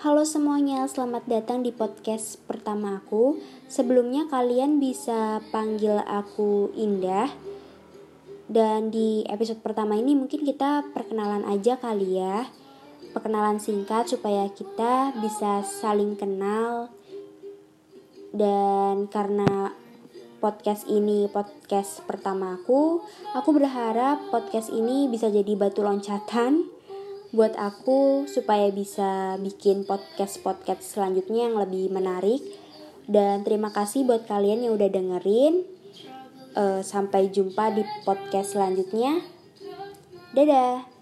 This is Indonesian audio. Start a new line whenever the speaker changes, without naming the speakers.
Halo semuanya, selamat datang di podcast pertama aku. Sebelumnya kalian bisa panggil aku Indah. Dan di episode pertama ini mungkin kita perkenalan aja kali ya. Perkenalan singkat supaya kita bisa saling kenal. Dan karena podcast ini podcast pertama aku, aku berharap podcast ini bisa jadi batu loncatan buat aku supaya bisa bikin podcast-podcast selanjutnya yang lebih menarik. Dan terima kasih buat kalian yang udah dengerin. Uh, sampai jumpa di podcast selanjutnya. Dadah.